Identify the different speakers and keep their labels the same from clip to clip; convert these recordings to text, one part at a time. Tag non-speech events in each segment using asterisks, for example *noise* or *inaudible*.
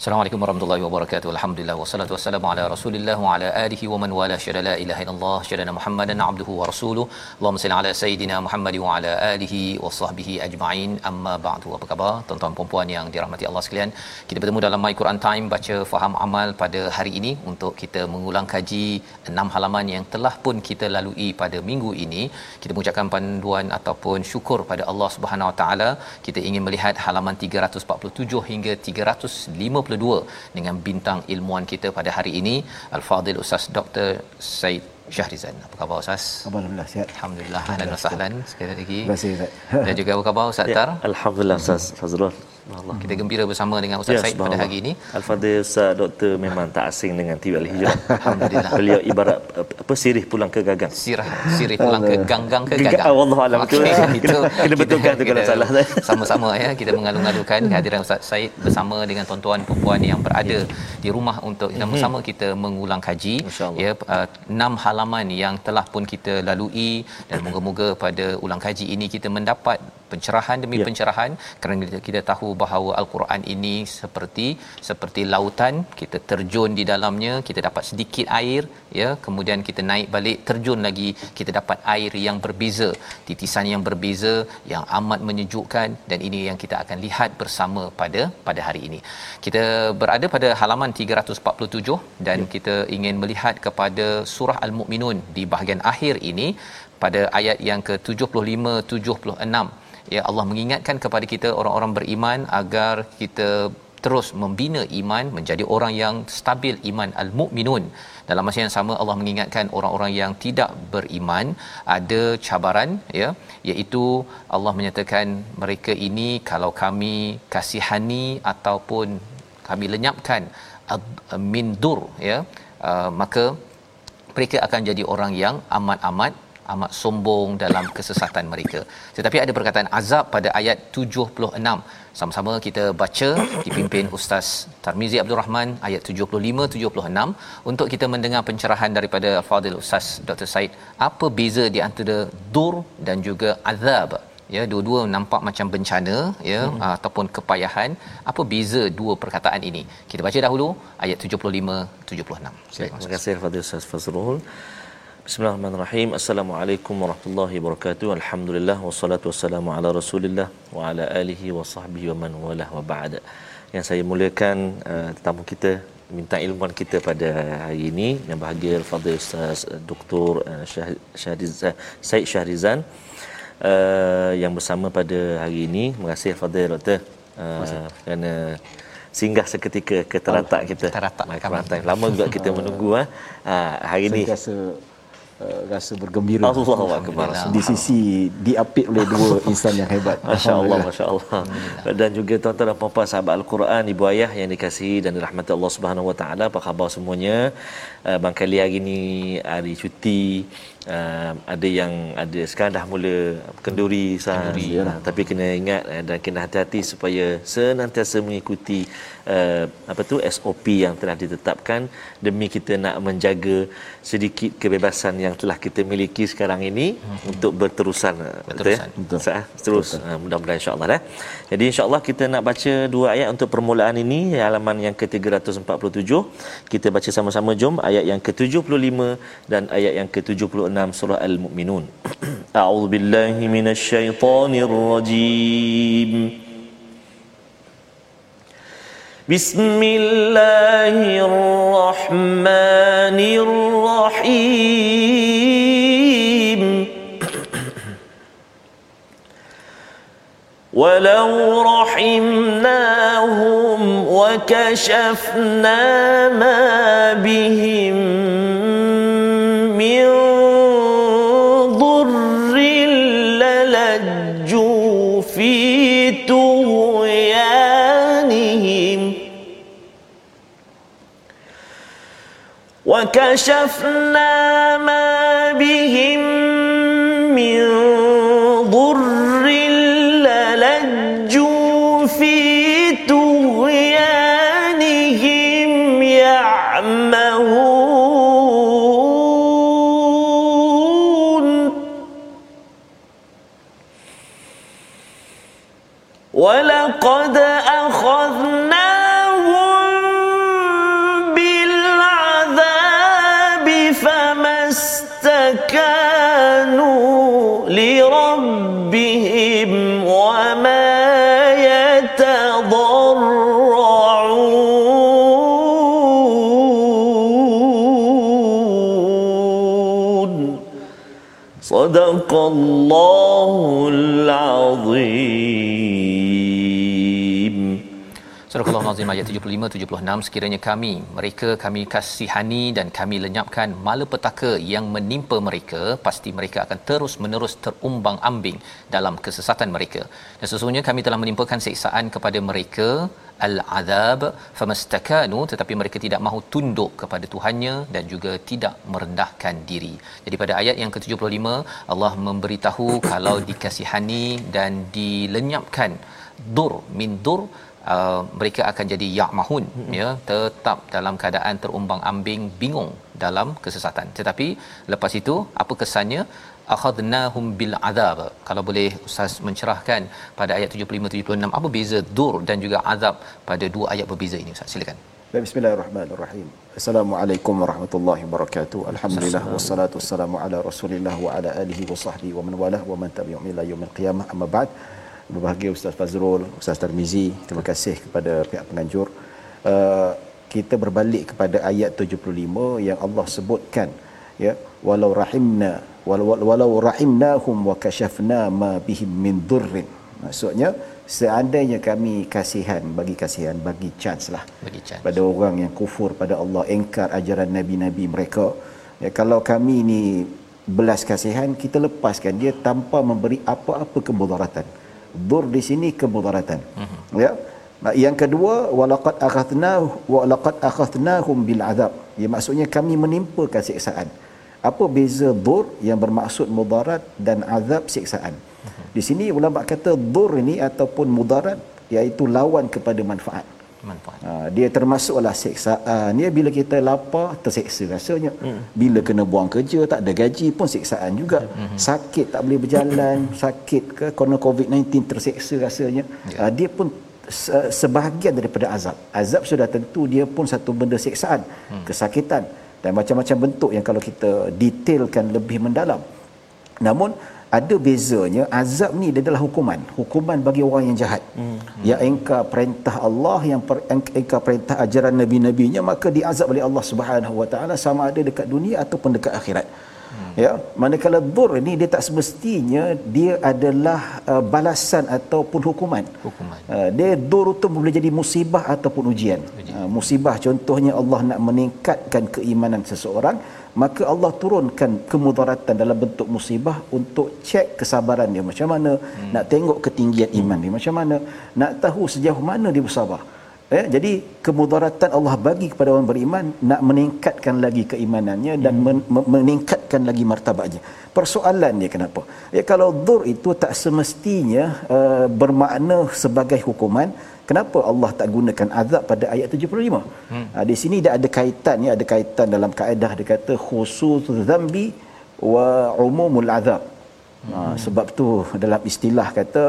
Speaker 1: Assalamualaikum warahmatullahi wabarakatuh. Alhamdulillah wassalatu wassalamu ala Rasulillah wa ala alihi wa man wala syada la ilaha illallah syada Muhammadan abduhu wa rasuluh. Allahumma salli ala sayidina Muhammad wa ala alihi wa sahbihi ajma'in. Amma ba'du. Apa khabar tuan-tuan dan puan yang dirahmati Allah sekalian? Kita bertemu dalam My Quran Time baca faham amal pada hari ini untuk kita mengulang kaji enam halaman yang telah pun kita lalui pada minggu ini. Kita mengucapkan panduan ataupun syukur pada Allah Subhanahu wa taala. Kita ingin melihat halaman 347 hingga 350 22 dengan bintang ilmuan kita pada hari ini Al-Fadil Ustaz Dr. Said Syahrizan. Apa khabar Ustaz?
Speaker 2: Alhamdulillah sihat.
Speaker 1: Alhamdulillah. Ahlan wa sahlan sekali lagi.
Speaker 2: Terima kasih Ustaz.
Speaker 1: Dan juga apa khabar Ustaz
Speaker 3: Ya,
Speaker 1: Tar?
Speaker 3: Alhamdulillah Ustaz Fazrul. Allah.
Speaker 1: Kita gembira bersama dengan Ustaz
Speaker 3: Ya,
Speaker 1: Said pada hari ini.
Speaker 3: Al-Fadhil Ustaz Doktor memang tak asing dengan TV Al-Hijrah.
Speaker 1: Alhamdulillah. *laughs*
Speaker 3: Beliau ibarat apa sirih pulang ke gagang.
Speaker 1: Sirah sirih pulang ke ganggang ke
Speaker 3: Gagang.
Speaker 1: gagang.
Speaker 3: Ah, wallahu alam. Betul. *laughs*
Speaker 1: itu
Speaker 3: Kena betulkan tu kalau salah. *laughs*
Speaker 1: Sama-sama ya kita mengalu-alukan kehadiran Ustaz Said bersama dengan tuan-tuan dan puan yang berada di rumah untuk kita bersama kita mengulang kaji ya uh, enam halaman yang telah pun kita lalui dan moga-moga pada ulang kaji ini kita mendapat pencerahan demi
Speaker 3: Ya.
Speaker 1: pencerahan kerana kita, kita tahu bahawa al-Quran ini seperti seperti lautan kita terjun di dalamnya kita dapat sedikit air ya. Kemudian kita naik balik terjun lagi kita dapat air yang berbeza titisan yang berbeza yang amat menyejukkan dan ini yang kita akan lihat bersama pada pada hari ini. Kita berada pada halaman 347 dan
Speaker 3: Ya.
Speaker 1: kita ingin melihat kepada surah al-mukminun di bahagian akhir ini pada ayat yang ke-75 76 ya Allah mengingatkan kepada kita orang-orang beriman agar kita terus membina iman menjadi orang yang stabil iman al-mukminun dalam masa yang sama Allah mengingatkan orang-orang yang tidak beriman ada cabaran ya iaitu Allah menyatakan mereka ini kalau kami kasihani ataupun kami lenyapkan min dur ya uh, maka mereka akan jadi orang yang amat-amat amat sombong dalam kesesatan mereka. Tetapi ada perkataan azab pada ayat 76. Sama-sama kita baca dipimpin Ustaz Tarmizi Abdul Rahman ayat 75 76 untuk kita mendengar pencerahan daripada Fadil Ustaz Dr. Said. Apa beza di antara dur dan juga azab? Ya, dua-dua nampak macam bencana ya hmm. ataupun kepayahan. Apa beza dua perkataan ini? Kita baca dahulu ayat 75 76. Silakan.
Speaker 3: Terima kasih Fadil Ustaz Fazrul. Bismillahirrahmanirrahim. Assalamualaikum warahmatullahi wabarakatuh. Alhamdulillah wassalatu wassalamu ala Rasulillah wa ala alihi wa sahbihi wa man walah wa ba'd. Yang saya muliakan uh, tetamu kita minta ilmuan kita pada hari ini yang bahagia Al-Fadhil Ustaz uh, Dr. Uh, Syah, Syahrizan Said Syahrizan uh, yang bersama pada hari ini. Terima kasih Al-Fadhil Doktor uh, kerana singgah seketika ke teratak kita.
Speaker 1: Teratak.
Speaker 3: Lama juga kita menunggu ah. Ah, hari ini
Speaker 2: Saya rasa uh, rasa bergembira
Speaker 3: Allahu akbar.
Speaker 2: di sisi diapit oleh dua *laughs* insan yang hebat.
Speaker 3: Masya Allah, Masya Allah. Dan juga tuan-tuan dan puan-puan sahabat Al-Quran, ibu ayah yang dikasihi dan dirahmati Allah Subhanahu Wa Taala. Apa khabar semuanya? Uh, Bang Kali hari ini hari cuti. Uh, ada yang ada sekarang dah mula kenduri, kenduri
Speaker 2: yalah.
Speaker 3: tapi kena ingat uh, dan kena hati-hati supaya senantiasa mengikuti uh, apa tu SOP yang telah ditetapkan demi kita nak menjaga sedikit kebebasan yang telah kita miliki sekarang ini hmm. untuk berterusan
Speaker 1: Berterusan.
Speaker 3: betul ya? Betul. terus? Betul. Uh, mudah-mudahan insyaallah eh. Jadi insyaallah kita nak baca dua ayat untuk permulaan ini halaman yang ke-347 kita baca sama-sama. Jom ayat yang ke-75 dan ayat yang ke-76 surah al-mukminun *clears throat* a'udzubillahi minasyaitonirrajim بسم الله الرحمن الرحيم ولو رحمناهم وكشفنا ما بهم من وكشفنا ما بهم من ضر للجوا في طغيانهم صدق الله العظيم
Speaker 1: Al-Nazim ayat 75 76 sekiranya kami mereka kami kasihani dan kami lenyapkan malapetaka yang menimpa mereka pasti mereka akan terus menerus terumbang-ambing dalam kesesatan mereka dan sesungguhnya kami telah menimpakan siksaan kepada mereka al-azab famastakanu tetapi mereka tidak mahu tunduk kepada Tuhannya dan juga tidak merendahkan diri. Jadi pada ayat yang ke-75 Allah memberitahu kalau dikasihani dan dilenyapkan dur min dur uh, mereka akan jadi ya'mahun hmm. ya tetap dalam keadaan terumbang-ambing bingung dalam kesesatan tetapi lepas itu apa kesannya akhadnahum bil azab kalau boleh ustaz mencerahkan pada ayat 75 76 apa beza dur dan juga azab pada dua ayat berbeza ini ustaz silakan
Speaker 2: Bismillahirrahmanirrahim. Assalamualaikum warahmatullahi wabarakatuh. Alhamdulillah wassalatu wassalamu ala Rasulillah wa ala alihi wa sahbihi wa man walah wa man tabi'ahum ila yaumil qiyamah. Amma ba'd. Berbahagia Ustaz Fazrul, Ustaz Tarmizi. Terima kasih kepada pihak penganjur. Uh, kita berbalik kepada ayat 75 yang Allah sebutkan ya walau rahimna walau, walau rahimnahum wa kashafna ma bihim min durrin. Maksudnya seandainya kami kasihan bagi kasihan bagi chance lah
Speaker 1: bagi chance
Speaker 2: pada orang yang kufur pada Allah engkar ajaran nabi-nabi mereka ya, kalau kami ni belas kasihan kita lepaskan dia tanpa memberi apa-apa kemudaratan dur di sini kemudaratan. Uh-huh. ya. Yang kedua walaqad akhadna walaqad akhadnahum bil azab. Ya maksudnya kami menimpakan siksaan apa beza dur yang bermaksud mudarat dan azab siksaan? Uh-huh. di sini ulama kata dur ini ataupun mudarat iaitu lawan kepada manfaat
Speaker 1: manfaat.
Speaker 2: Ha, dia termasuklah siksaan dia bila kita lapar terseksa rasanya. Hmm. bila kena buang kerja tak ada gaji pun siksaan juga. Hmm. sakit tak boleh berjalan sakit ke kerana covid-19 terseksa rasanya.
Speaker 1: Ya.
Speaker 2: ha, dia pun se- sebahagian daripada azab. Azab sudah tentu dia pun satu benda siksaan. Hmm. kesakitan dan macam-macam bentuk yang kalau kita detailkan lebih mendalam. Namun ada bezanya azab ni dia adalah hukuman hukuman bagi orang yang jahat hmm. yang engkar perintah Allah yang per, eng- engkar perintah ajaran nabi-nabinya maka diazab oleh Allah Subhanahu wa taala sama ada dekat dunia ataupun dekat akhirat hmm. ya manakala dur ni dia tak semestinya dia adalah uh, balasan ataupun hukuman
Speaker 1: hukuman
Speaker 2: Uh, dia dur tu boleh jadi musibah ataupun ujian. Uh, musibah contohnya Allah nak meningkatkan keimanan seseorang, maka Allah turunkan kemudaratan dalam bentuk musibah untuk cek kesabaran dia macam mana, hmm. nak tengok ketinggian iman dia macam mana, nak tahu sejauh mana dia bersabar. Eh, jadi kemudaratan Allah bagi kepada orang beriman nak meningkatkan lagi keimanannya dan men, men- meningkatkan lagi martabatnya. Persoalan dia kenapa? Ya kalau dur itu tak semestinya uh, bermakna sebagai hukuman, kenapa Allah tak gunakan azab pada ayat 75? Hmm. Uh, di sini dia ada kaitan ya, ada kaitan dalam kaedah dia kata khusus zambi wa umumul azab. Ha, sebab tu dalam istilah kata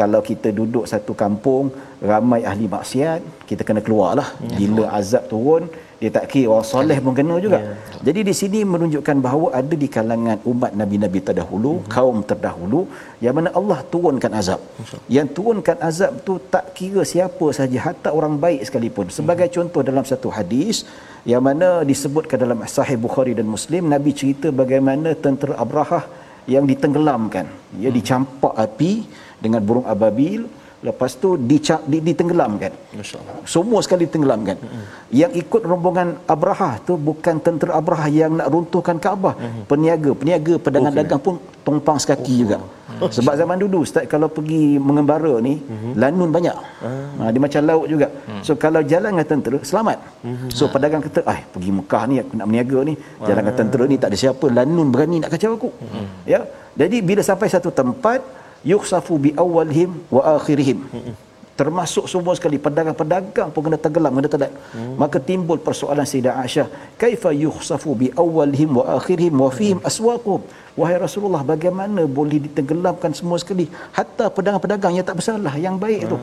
Speaker 2: kalau kita duduk satu kampung ramai ahli maksiat kita kena keluarlah bila azab turun dia tak kira orang soleh pun kena juga. Jadi di sini menunjukkan bahawa ada di kalangan umat nabi-nabi terdahulu kaum terdahulu yang mana Allah turunkan azab. Yang turunkan azab tu tak kira siapa saja hatta orang baik sekalipun. Sebagai contoh dalam satu hadis yang mana disebutkan dalam sahih Bukhari dan Muslim Nabi cerita bagaimana tentera Abrahah yang ditenggelamkan. Ya dicampak api dengan burung ababil lepas tu dica, di, ditenggelamkan.
Speaker 3: Masya-Allah.
Speaker 2: semua sekali ditenggelamkan yang ikut rombongan Abrahah tu bukan tentera Abrahah yang nak runtuhkan Kaabah. Peniaga peniaga pedagang dagang pun tumpang sekaki juga. Sebab zaman dulu ustaz kalau pergi mengembara ni lanun banyak. Ha, dia macam laut juga. So kalau jalan dengan tentera selamat. So pedagang kata ai pergi Mekah ni aku nak berniaga ni. Jalan dengan tentera ni tak ada siapa. Lanun berani nak kacau aku. Ya. Jadi bila sampai satu tempat yukhsafu bi awwalihim wa akhirihim. Termasuk semua sekali pedagang-pedagang pun kena tenggelam kena telat hmm. maka timbul persoalan Sayyidah Aisyah kaifa yukhsafu bi awwalihim wa akhirihim wa fihim aswaquhum wahai Rasulullah bagaimana boleh ditenggelamkan semua sekali? Hatta pedagang-pedagang yang tak bersalah yang baik tu.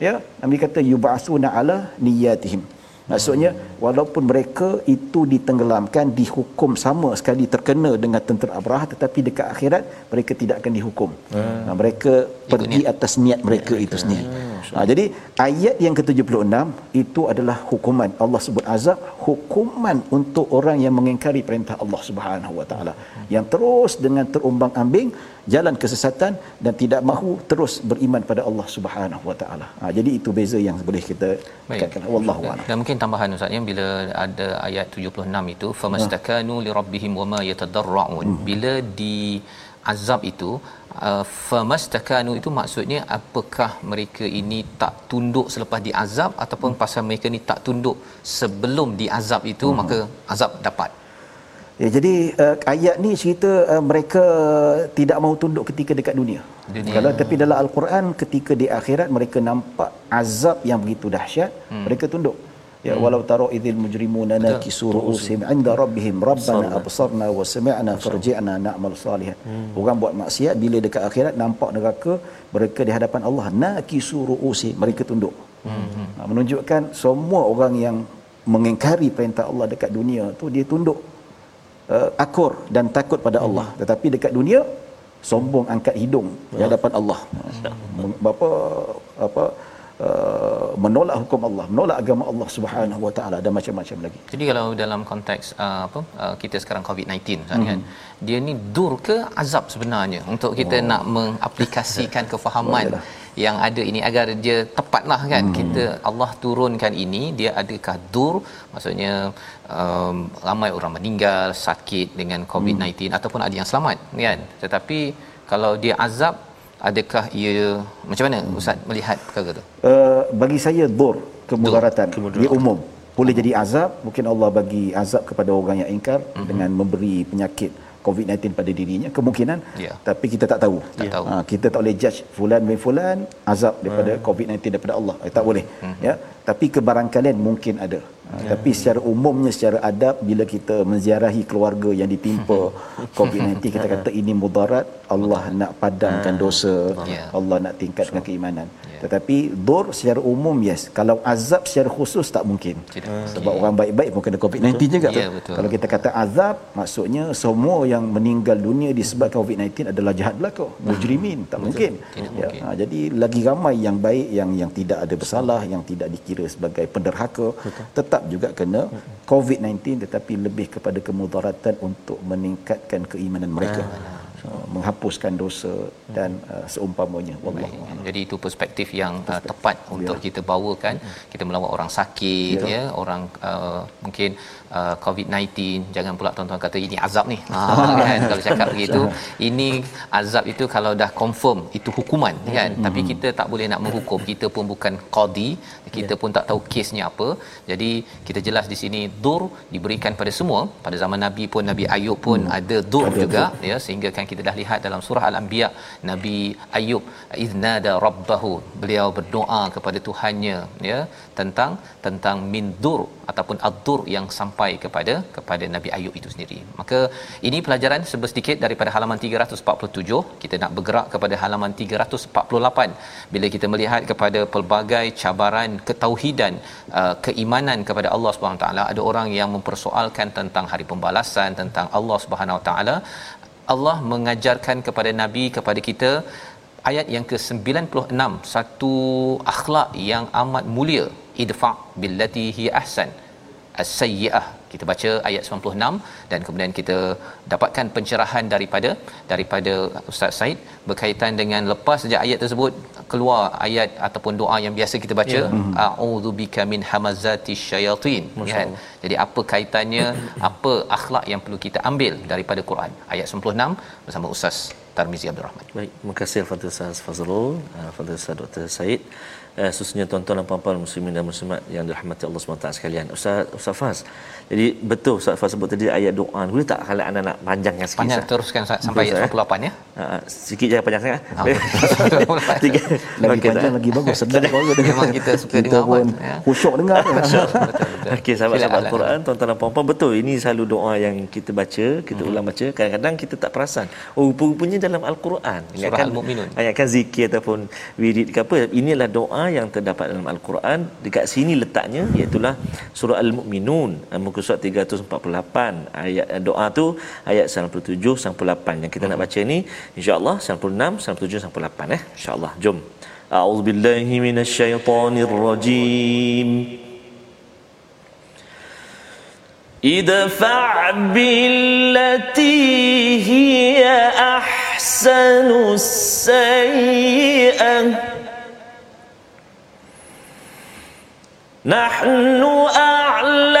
Speaker 2: Ya Nabi kata yub'atsuna ala niyatihim Maksudnya walaupun mereka itu ditenggelamkan dihukum sama sekali terkena dengan tentera Abraha tetapi dekat akhirat mereka tidak akan dihukum. Hmm. Nah, mereka pergi atas niat mereka itu sendiri. Ha, jadi ayat yang ke-76 itu adalah hukuman. Allah sebut azab hukuman untuk orang yang mengingkari perintah Allah Subhanahu Wa Taala. Yang terus dengan terumbang-ambing jalan kesesatan dan tidak mahu terus beriman pada Allah Subhanahu Wa Taala. Ha, jadi itu beza yang boleh kita katakan. Wallahu a'lam.
Speaker 1: Dan mungkin tambahan ustaz ya bila ada ayat 76 itu famastakanu li rabbihim wama yatadarrun bila di azab itu uh, famastakanu itu maksudnya apakah mereka ini tak tunduk selepas diazab ataupun pasal mereka ni tak tunduk sebelum diazab itu maka azab dapat
Speaker 2: Ya, jadi uh, ayat ni cerita uh, mereka tidak mahu tunduk ketika dekat dunia.
Speaker 1: Dunia.
Speaker 2: Kalau tapi dalam al-Quran ketika di akhirat mereka nampak azab yang begitu dahsyat, hmm. mereka tunduk. Ya walau tara idzil mujrimuna nakisu ru'usihim 'inda rabbihim rabbana absarna wa sami'na farji'na na'mal salihan. Hmm. Orang buat maksiat bila dekat akhirat nampak neraka, mereka di hadapan Allah nakisu ru'usihim, mereka tunduk. Hmm. Ha, menunjukkan semua orang yang mengingkari perintah Allah dekat dunia tu dia tunduk uh, akur dan takut pada Allah. Tetapi dekat dunia sombong angkat hidung di hadapan Allah. Meng- apa apa uh, menolak hukum Allah menolak agama Allah Subhanahu wa taala dan macam-macam lagi.
Speaker 1: Jadi kalau dalam konteks uh, apa uh, kita sekarang COVID-19 kan, kan dia ni dur ke azab sebenarnya untuk kita oh. nak mengaplikasikan kefahaman?
Speaker 2: Bolehlah.
Speaker 1: Yang ada ini agar dia tepatlah kan hmm. kita Allah turunkan ini dia adakah dur maksudnya um, ramai orang meninggal sakit dengan COVID-19 hmm. ataupun ada yang selamat kan tetapi kalau dia azab adakah ia macam mana ustaz melihat perkara tu
Speaker 2: uh, bagi saya dur kemudaratan
Speaker 3: kemudaratan.
Speaker 2: dia umum boleh jadi azab mungkin Allah bagi azab kepada orang yang ingkar mm-hmm. dengan memberi penyakit COVID-19 pada dirinya kemungkinan
Speaker 1: Ya.
Speaker 2: tapi kita tak tahu.
Speaker 1: Tak tahu.
Speaker 2: Ha, kita tak boleh judge fulan bin fulan azab daripada COVID-19 daripada Allah. Eh, tak boleh. Ya tapi kebarangkalian mungkin ada. Ha, tapi secara umumnya secara adab bila kita menziarahi keluarga yang ditimpa *laughs* COVID-19 kita kata ini mudarat Allah nak padamkan dosa
Speaker 1: Ya.
Speaker 2: Allah nak tingkatkan keimanan. tetapi dur secara umum yes. Kalau azab secara khusus tak mungkin.
Speaker 1: Tidak.
Speaker 2: sebab orang baik-baik pun kena COVID-19 juga
Speaker 1: Ya,
Speaker 2: tu.
Speaker 1: betul.
Speaker 2: kalau kita kata azab maksudnya semua yang meninggal dunia disebabkan COVID-19 adalah jahat belaka. Mujrimin tak mungkin.
Speaker 1: Tidak
Speaker 2: ya.
Speaker 1: mungkin.
Speaker 2: ha, jadi lagi ramai yang baik yang yang tidak ada bersalah yang tidak dikira sebagai penderhaka tetap juga kena COVID-19 tetapi lebih kepada kemudaratan untuk meningkatkan keimanan mereka. Uh, menghapuskan dosa dan uh, seumpamanya. Wallahu a'lam.
Speaker 1: Jadi itu perspektif yang uh, tepat untuk kita bawakan. Kita melawat orang sakit ya, ya orang uh, mungkin uh, COVID-19 jangan pula tuan-tuan kata ini azab ni. Ha *laughs* kan kalau cakap begitu, ini azab itu kalau dah confirm itu hukuman kan. Tapi kita tak boleh nak menghukum. Kita pun bukan qadi, kita pun tak tahu kesnya apa. Jadi kita jelas di sini dur diberikan pada semua. Pada zaman Nabi pun Nabi Ayub pun ada dur juga ya. Sehingga kan kita dah lihat dalam surah al-anbiya Nabi Ayub iznada rabbahu. Beliau berdoa kepada Tuhannya ya tentang tentang mindur ataupun ad-dur yang sampai kepada kepada Nabi Ayub itu sendiri. Maka ini pelajaran sedikit daripada halaman 347. Kita nak bergerak kepada halaman 348 bila kita melihat kepada pelbagai cabaran ketauhidan uh, keimanan kepada Allah Subhanahu taala ada orang yang mempersoalkan tentang hari pembalasan tentang Allah Subhanahu taala Allah mengajarkan kepada nabi kepada kita ayat yang ke-96 satu akhlak yang amat mulia idfa billati hi ahsan. As-sayyi'ah. Kita baca ayat 96 dan kemudian kita dapatkan pencerahan daripada daripada Ustaz Said berkaitan dengan lepas saja ayat tersebut keluar ayat ataupun doa yang biasa kita baca ya. a'udzubika min hamazati syayatin. Kan? Jadi apa kaitannya *coughs* apa akhlak yang perlu kita ambil daripada Quran? Ayat 96 bersama Ustaz Tarmizi Abdul Rahman.
Speaker 3: Baik terima kasih Fadil Ustaz Fazrul Fadil Ustaz Dr. Said uh, khususnya tuan-tuan dan puan-puan muslimin dan muslimat yang dirahmati Allah SWT sekalian. Ustaz Ustaz Faz. Jadi betul Ustaz Faz sebut tadi ayat doa. Boleh tak kalau anda nak panjangkan sikit?
Speaker 1: Panjang teruskan sampai ayat 98 ya.
Speaker 3: Uh, sikit jangan *laughs* panjang sangat.
Speaker 2: Tiga. Lagi okay, panjang lagi bagus. Sedap kalau
Speaker 1: memang kita suka kita dengar pun
Speaker 2: ya. khusyuk dengar. *laughs*
Speaker 3: Okey sahabat-sahabat Al-Quran tuan-tuan dan puan-puan betul ini selalu doa yang kita baca, kita hmm. ulang baca. Kadang-kadang kita tak perasan. Oh rupanya dalam Al-Quran.
Speaker 1: Surah Al-Mu'minun.
Speaker 3: Ayatkan zikir ataupun wirid ke apa. Inilah doa yang terdapat dalam al-Quran dekat sini letaknya iaitu surah al-mukminun muka surat 348 ayat doa tu ayat 97 sampai 8 yang kita nak baca ni insya-Allah 96 97 sampai 8 eh insya-Allah jom a'udzubillahi minasyaitonirrajim idfa' billati hiya ahsanus sayyi'ah نحن أعلم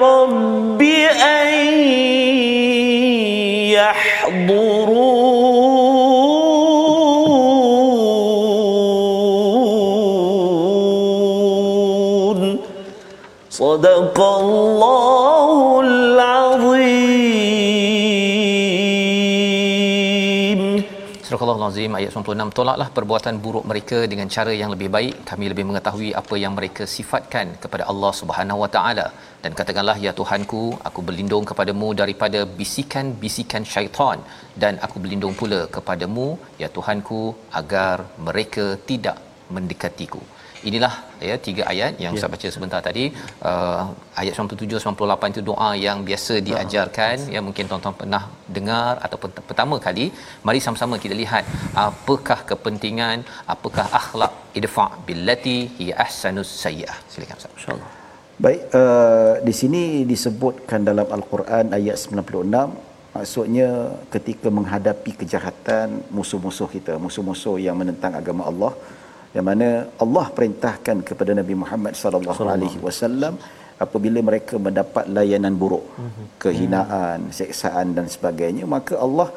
Speaker 3: رب أن يحضرون صدق الله
Speaker 1: Surah Al-Azim ayat 96 tolaklah perbuatan buruk mereka dengan cara yang lebih baik. Kami lebih mengetahui apa yang mereka sifatkan kepada Allah Subhanahu Wa Taala. Dan katakanlah ya Tuhanku aku berlindung kepadamu daripada bisikan-bisikan syaitan. Dan aku berlindung pula kepadamu ya Tuhanku agar mereka tidak mendekatiku inilah ya tiga ayat yang ya. saya baca sebentar tadi. Uh, ayat 97 98 itu doa yang biasa diajarkan. Ya mungkin tuan-tuan pernah dengar ataupun pertama kali. Mari sama-sama kita lihat apakah kepentingan apakah akhlak idfa billati hi ahsanus sayyi'ah. Silakan ustaz.
Speaker 2: Insyaallah. Baik uh, di sini disebutkan dalam al-Quran ayat 96 maksudnya ketika menghadapi kejahatan musuh-musuh kita musuh-musuh yang menentang agama Allah yang mana Allah perintahkan kepada Nabi Muhammad sallallahu alaihi wasallam apabila mereka mendapat layanan buruk kehinaan seksaan dan sebagainya maka Allah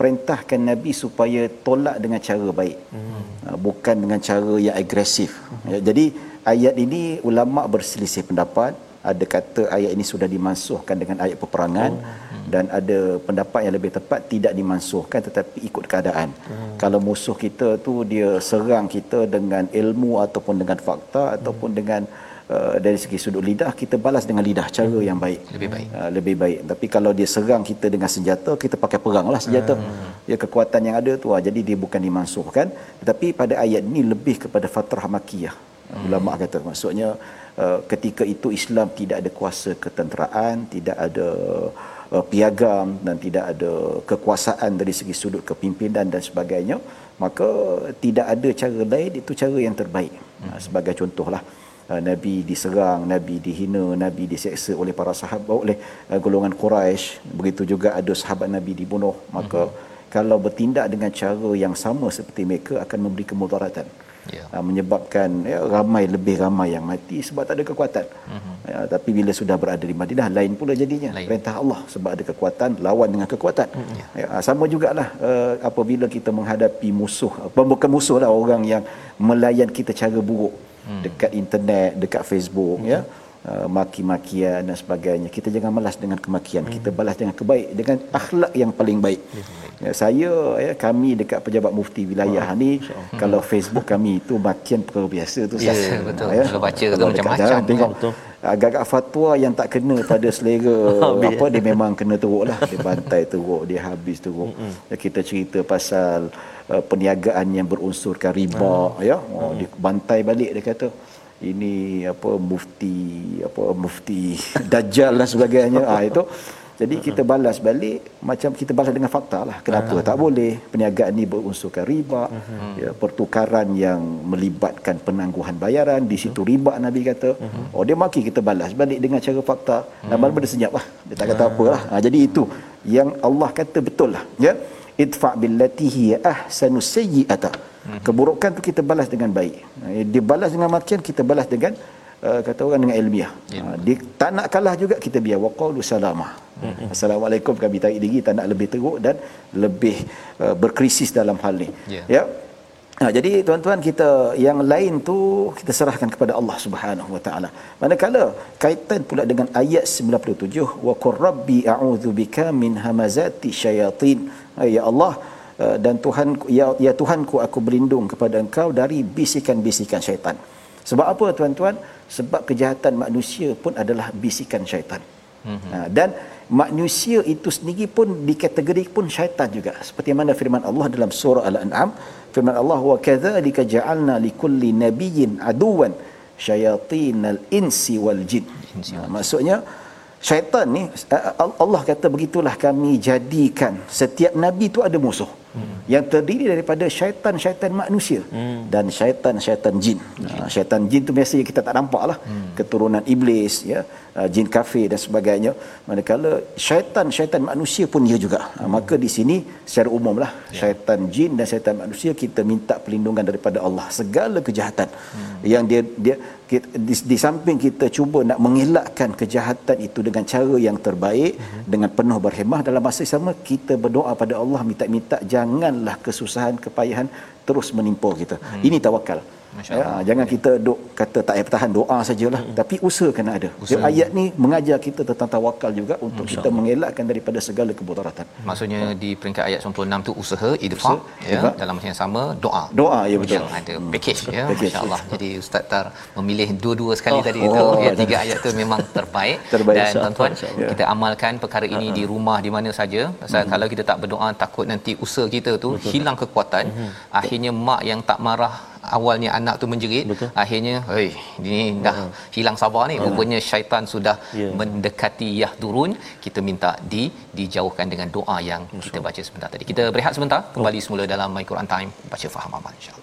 Speaker 2: perintahkan Nabi supaya tolak dengan cara baik hmm. bukan dengan cara yang agresif hmm. jadi ayat ini ulama berselisih pendapat ada kata ayat ini sudah dimansuhkan dengan ayat peperangan oh. hmm. dan ada pendapat yang lebih tepat tidak dimansuhkan tetapi ikut keadaan. Hmm. Kalau musuh kita tu dia serang kita dengan ilmu ataupun dengan fakta hmm. ataupun dengan uh, dari segi sudut lidah kita balas dengan lidah cara yang baik.
Speaker 1: Lebih baik.
Speaker 2: Uh, lebih baik. Tapi kalau dia serang kita dengan senjata kita pakai peranglah senjata. Hmm. Ya kekuatan yang ada tu uh, jadi dia bukan dimansuhkan tetapi pada ayat ini lebih kepada fatrah makiyah. Hmm. Ulama kata maksudnya uh, ketika itu Islam tidak ada kuasa ketenteraan, tidak ada uh, piagam dan tidak ada kekuasaan dari segi sudut kepimpinan dan sebagainya, maka tidak ada cara lain itu cara yang terbaik. Hmm. Uh, sebagai contohlah uh, Nabi diserang, Nabi dihina, Nabi diseksa oleh para sahabat oleh uh, golongan Quraisy. Begitu juga ada sahabat Nabi dibunuh. Maka mm-hmm. kalau bertindak dengan cara yang sama seperti mereka akan memberi kemudaratan. Yeah. Uh, menyebabkan ya, ramai lebih ramai yang mati sebab tak ada kekuatan. Mm-hmm. Ya, tapi bila sudah berada di Madinah lain pula jadinya. Lain. Perintah Allah sebab ada kekuatan lawan dengan kekuatan. Mm-hmm. Ya, sama jugalah uh, apabila kita menghadapi musuh, bukan musuh lah orang yang melayan kita cara buruk mm. dekat internet, dekat Facebook mm-hmm. ya. Uh, maki-makian dan sebagainya. Kita jangan malas dengan kemakian. Hmm. Kita balas dengan kebaik dengan akhlak yang paling baik. Ya, saya ya kami dekat pejabat mufti wilayah oh, ni hmm. kalau Facebook kami itu makian perkara biasa tu
Speaker 1: yeah, betul. Ya. Kalau baca tu macam-macam
Speaker 2: tengok betul. agak-agak fatwa yang tak kena pada selera *laughs* apa dia memang kena teruklah. Dia bantai teruk, dia habis teruk. Ya, kita cerita pasal uh, perniagaan yang berunsurkan riba hmm. ya. Oh, dia bantai balik dia kata ini apa mufti apa mufti *laughs* dajjal dan sebagainya. Ah itu. Jadi kita balas balik macam kita balas dengan fakta lah. Kenapa? Uh-huh. tak boleh. Perniagaan ni berunsurkan riba. Uh-huh. ya pertukaran yang melibatkan penangguhan bayaran. Di situ riba nabi kata. Uh-huh. oh dia maki kita balas balik dengan cara fakta. Dan uh-huh. dia senyap lah. Dia tak kata apa lah. Ha, jadi itu yang Allah kata betul lah. Ya. Idfa billati hiya ahsanu sayyi'ata. Hmm. Keburukan tu kita balas dengan baik. Eh, dia balas dengan makian, kita balas dengan uh, kata orang dengan ilmiah. Ya. Uh, dia tak nak kalah juga kita biar waqalu salamah. Hmm. Assalamualaikum kami tarik diri tak nak lebih teruk dan lebih uh, berkrisis dalam hal ni. Ya. ya. Ha, jadi tuan-tuan kita yang lain tu kita serahkan kepada Allah Subhanahu Wa Taala. Manakala kaitan pula dengan ayat 97 wa qur rabbi a'udzu bika min hamazati syayatin. Ya Allah, dan Tuhan ya, ya Tuhanku aku berlindung kepada engkau dari bisikan-bisikan syaitan. Sebab apa tuan-tuan? Sebab kejahatan manusia pun adalah bisikan syaitan. Mm-hmm. Dan manusia itu sendiri pun dikategori pun syaitan juga. Seperti mana firman Allah dalam surah Al-An'am, firman Allah wa kadzalika ja'alna likulli nabiyyin aduwan syayatinal insi wal jin. Nah, maksudnya syaitan ni Allah kata begitulah kami jadikan setiap nabi tu ada musuh hmm. yang terdiri daripada syaitan-syaitan manusia hmm. dan syaitan-syaitan jin. Hmm. syaitan jin tu biasanya kita tak nampak lah. Hmm. Keturunan iblis, ya, uh, jin kafir dan sebagainya. Manakala syaitan-syaitan manusia pun dia juga. Hmm. Maka di sini secara umum lah ya. syaitan jin dan syaitan manusia kita minta perlindungan daripada Allah. Segala kejahatan hmm. yang dia dia di, di samping kita cuba nak mengelakkan kejahatan itu dengan cara yang terbaik uh-huh. dengan penuh berhemah dalam masa sama kita berdoa pada Allah minta-minta janganlah kesusahan kepayahan terus menimpa kita hmm. ini tawakal Ya, jangan kita duk kata tak payah bertahan doa sajalah hmm. tapi usaha kena ada. Usaha. ayat ni mengajar kita tentang tawakal juga untuk kita mengelakkan daripada segala kemudaratan.
Speaker 1: Maksudnya hmm. di peringkat ayat 96 tu usaha idfa ya Iba. dalam masa yang sama doa.
Speaker 2: Doa ya betul.
Speaker 1: Ada hmm. package ya masya-Allah. Jadi ustaz tar memilih dua-dua sekali oh, tadi oh, itu ya tiga ayat tu memang terbaik, *laughs* terbaik dan tuan-tuan ya. kita amalkan perkara ini uh-huh. di rumah di mana saja. Pasal uh-huh. kalau kita tak berdoa takut nanti usaha kita tu betul. hilang kekuatan. Uh-huh. Akhirnya mak yang tak marah awalnya anak tu menjerit Betul. akhirnya hei ini dah uh hilang sabar ni. Uh rupanya syaitan sudah yeah. mendekati yah turun kita minta di dijauhkan dengan doa yang Masya. kita baca sebentar tadi. Kita berehat sebentar. Kembali semula dalam my Quran time. Baca faham amal insyaallah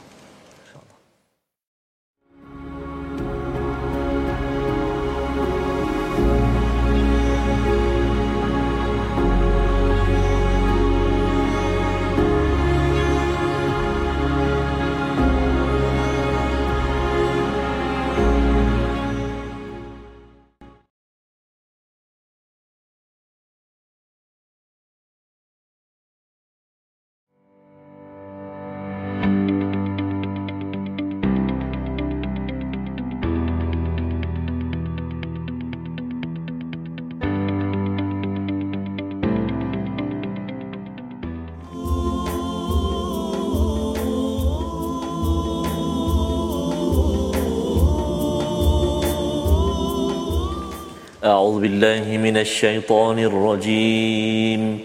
Speaker 3: بالله من الشيطان الرجيم.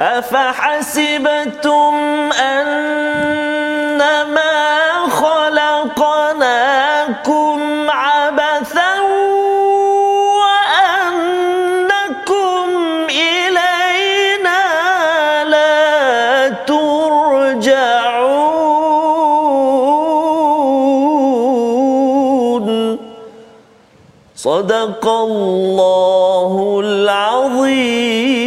Speaker 3: أفحسبتم صدق الله العظيم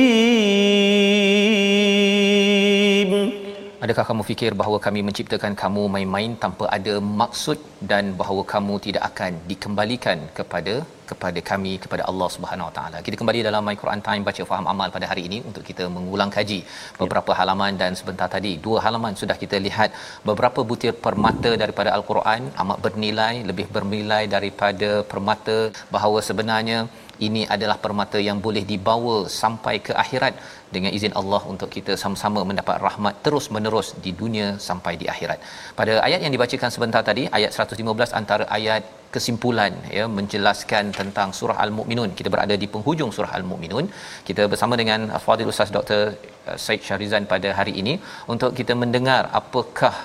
Speaker 1: Adakah kamu fikir bahawa kami menciptakan kamu main-main tanpa ada maksud dan bahawa kamu tidak akan dikembalikan kepada kepada kami kepada Allah Subhanahu Wa Taala. Kita kembali dalam My Quran Time baca faham amal pada hari ini untuk kita mengulang kaji beberapa ya. halaman dan sebentar tadi dua halaman sudah kita lihat beberapa butir permata daripada Al-Quran amat bernilai lebih bernilai daripada permata bahawa sebenarnya ini adalah permata yang boleh dibawa sampai ke akhirat dengan izin Allah untuk kita sama-sama mendapat rahmat terus menerus di dunia sampai di akhirat. Pada ayat yang dibacakan sebentar tadi ayat 115 antara ayat kesimpulan ya menjelaskan tentang surah al-mukminun. Kita berada di penghujung surah al-mukminun. Kita bersama dengan Fadil Ustaz Dr. Uh, Said Syarizan pada hari ini untuk kita mendengar apakah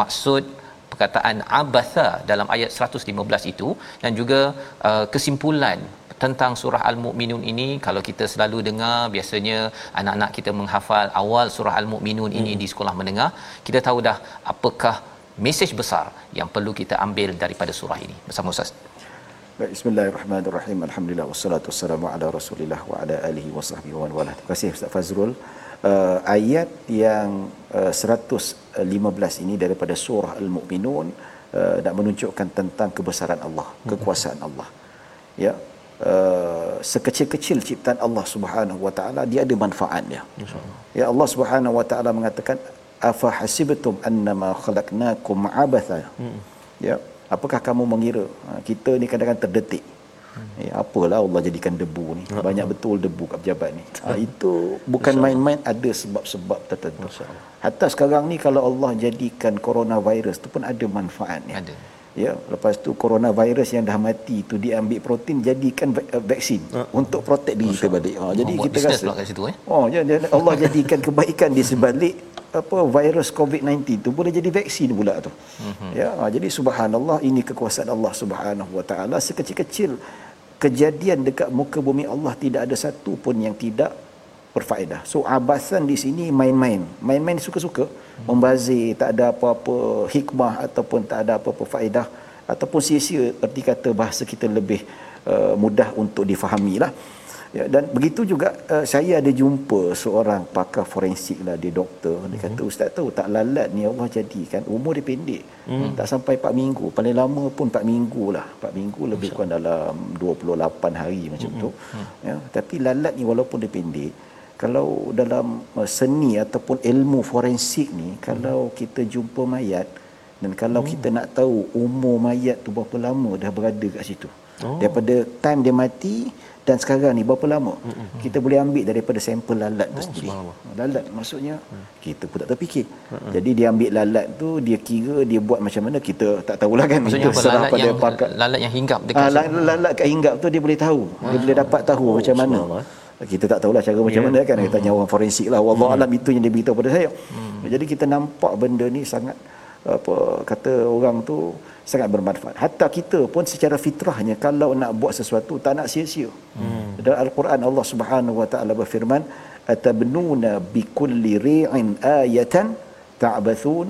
Speaker 1: maksud perkataan abatha dalam ayat 115 itu dan juga uh, kesimpulan tentang surah al-mukminun ini kalau kita selalu dengar biasanya anak-anak kita menghafal awal surah al-mukminun ini hmm. di sekolah menengah kita tahu dah apakah mesej besar yang perlu kita ambil daripada surah ini bersama ustaz
Speaker 2: Baik, bismillahirrahmanirrahim. Alhamdulillah wassalatu wassalamu ala Rasulillah wa ala alihi wasahbihi wa wala. Terima kasih Ustaz Fazrul. Uh, ayat yang uh, 115 ini daripada surah Al-Mu'minun uh, nak menunjukkan tentang kebesaran Allah, kekuasaan Allah. Ya, Uh, sekecil-kecil ciptaan Allah Subhanahu wa taala dia ada manfaatnya. Ya Allah Subhanahu wa taala mengatakan afa hasibtum annama khalaqnakum abatha. Hmm. Ya, apakah kamu mengira ha, kita ni kadang-kadang terdetik. Hmm. Ya, apalah Allah jadikan debu ni. Hmm. Banyak betul debu kat pejabat ni. Ha, itu bukan main-main ada sebab-sebab tertentu. Hatta sekarang ni kalau Allah jadikan coronavirus tu pun ada manfaatnya. Ada ya lepas tu coronavirus yang dah mati tu diambil protein jadikan uh, vaksin uh, untuk protek diri. Kita balik. Ha jadi kita rasa pula kat situ eh. Oh ya Allah jadikan kebaikan di sebalik apa virus covid-19 tu boleh jadi vaksin pula tu. Uh-huh. ya ha, jadi subhanallah ini kekuasaan Allah Subhanahu wa taala. Sekecil-kecil kejadian dekat muka bumi Allah tidak ada satu pun yang tidak berfaedah. So abasan di sini main-main. Main-main suka-suka, membazir, tak ada apa-apa hikmah ataupun tak ada apa-apa faedah ataupun sia-sia erti kata bahasa kita lebih uh, mudah untuk difahami lah. Ya, dan begitu juga uh, saya ada jumpa seorang pakar forensik lah dia doktor dia mm-hmm. kata ustaz tahu tak lalat ni Allah jadikan umur dia pendek mm. tak sampai 4 minggu paling lama pun 4 minggu lah 4 minggu lebih kurang dalam 28 hari macam mm-hmm. tu mm. ya tapi lalat ni walaupun dia pendek kalau dalam uh, seni ataupun ilmu forensik ni kalau hmm. kita jumpa mayat dan kalau hmm. kita nak tahu umur mayat tu berapa lama dah berada kat situ oh. daripada time dia mati dan sekarang ni berapa lama hmm. hmm, hmm. kita boleh ambil daripada sampel lalat tu oh, sendiri lalat maksudnya hmm. kita pun tak terfikir hmm. jadi dia ambil lalat tu dia kira dia buat macam mana kita tak tahulah kan
Speaker 1: maksudnya lalat pada yang, pakar. lalat yang hinggap dekat
Speaker 2: ah, lalat, lalat kat hinggap tu dia boleh tahu dia boleh dapat tahu oh, macam mana kita tak tahulah cara macam yeah. mana kan kita tanya orang forensik lah wallah hmm. alam itu yang dia beritahu pada saya hmm. jadi kita nampak benda ni sangat apa kata orang tu sangat bermanfaat hatta kita pun secara fitrahnya kalau nak buat sesuatu tak nak sia-sia hmm. dalam al-Quran Allah Subhanahu wa taala berfirman atabnuna bikulli ri'in ayatan ta'bathun